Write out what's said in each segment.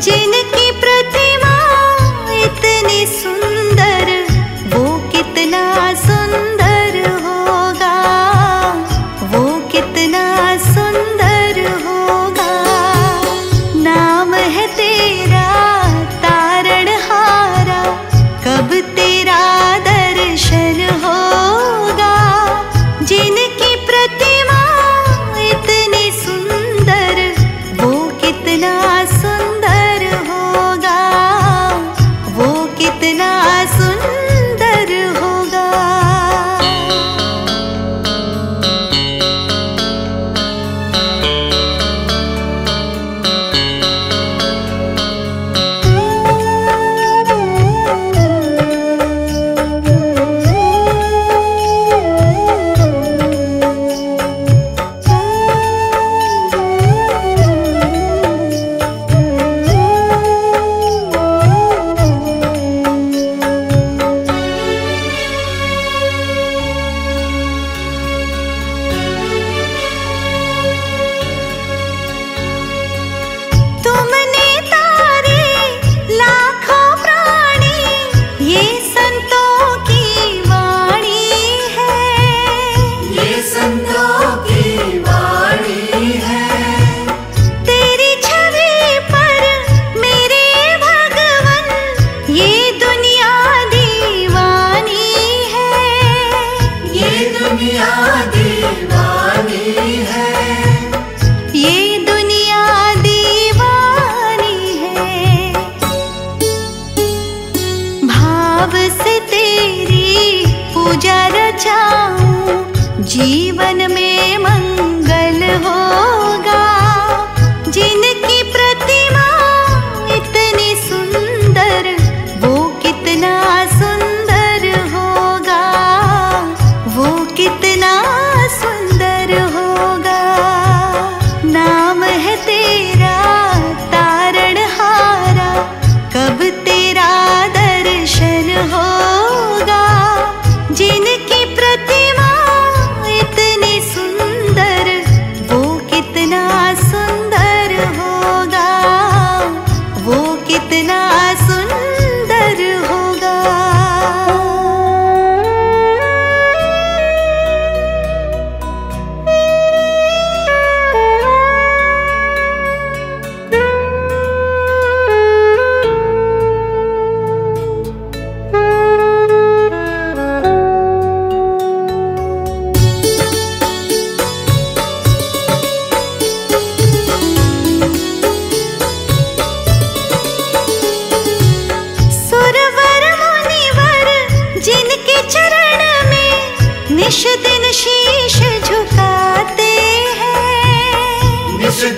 incinin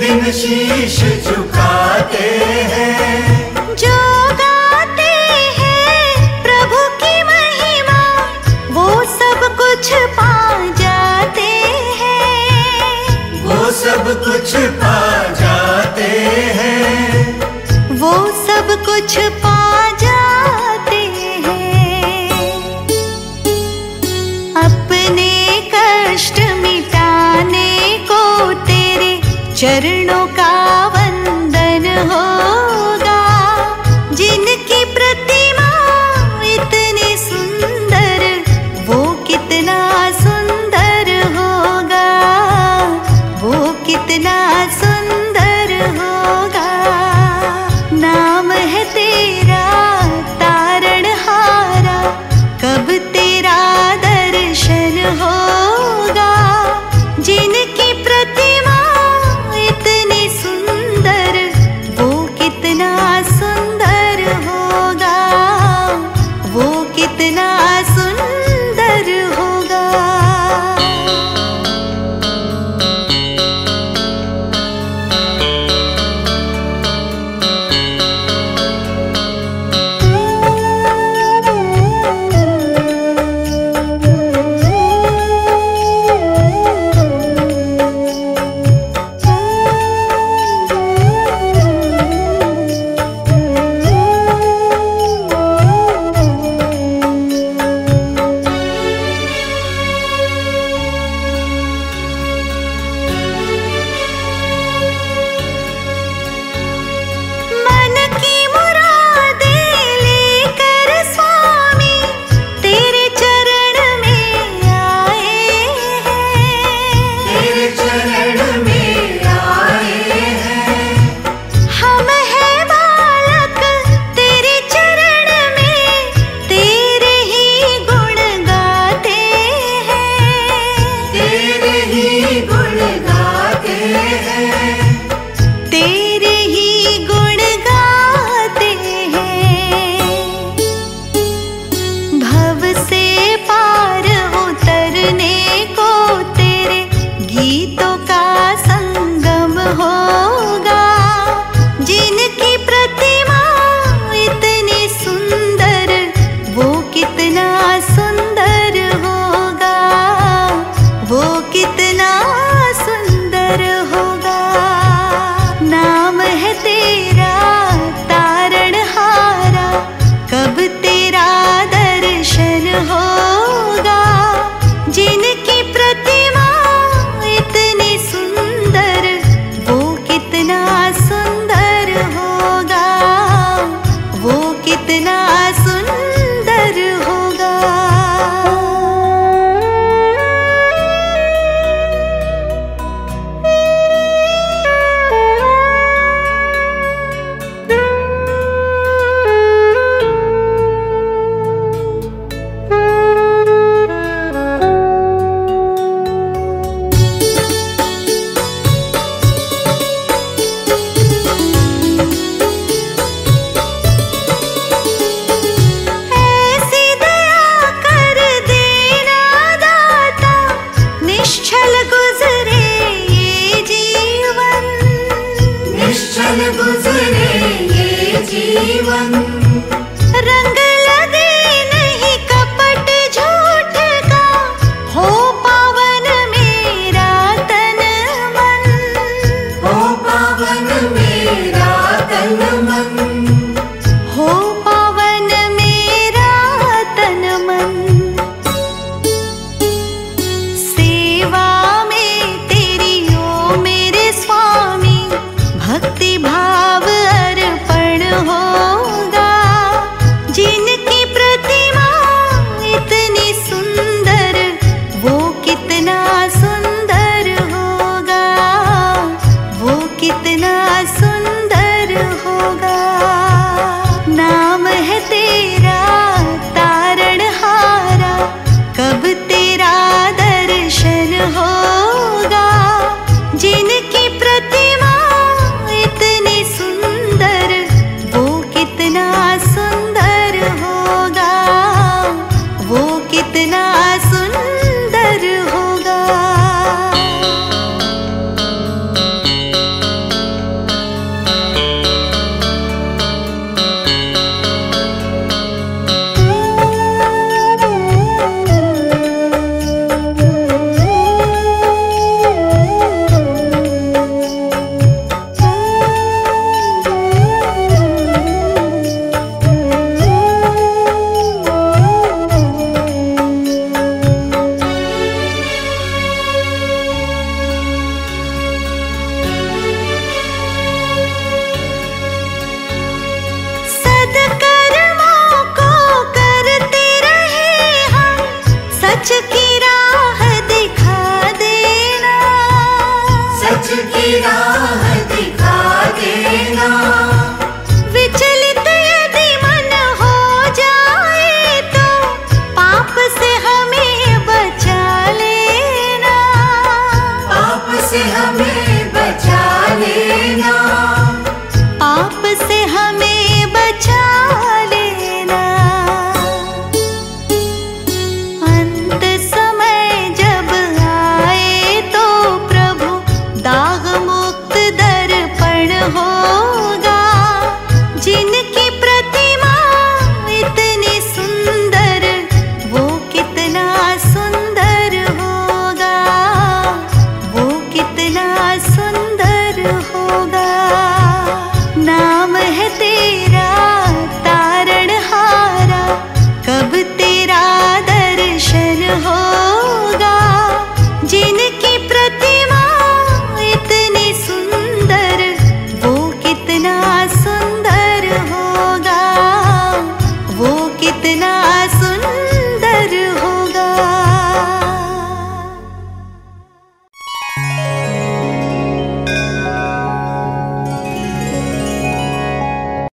दिन शीश झुकाते हैं। जो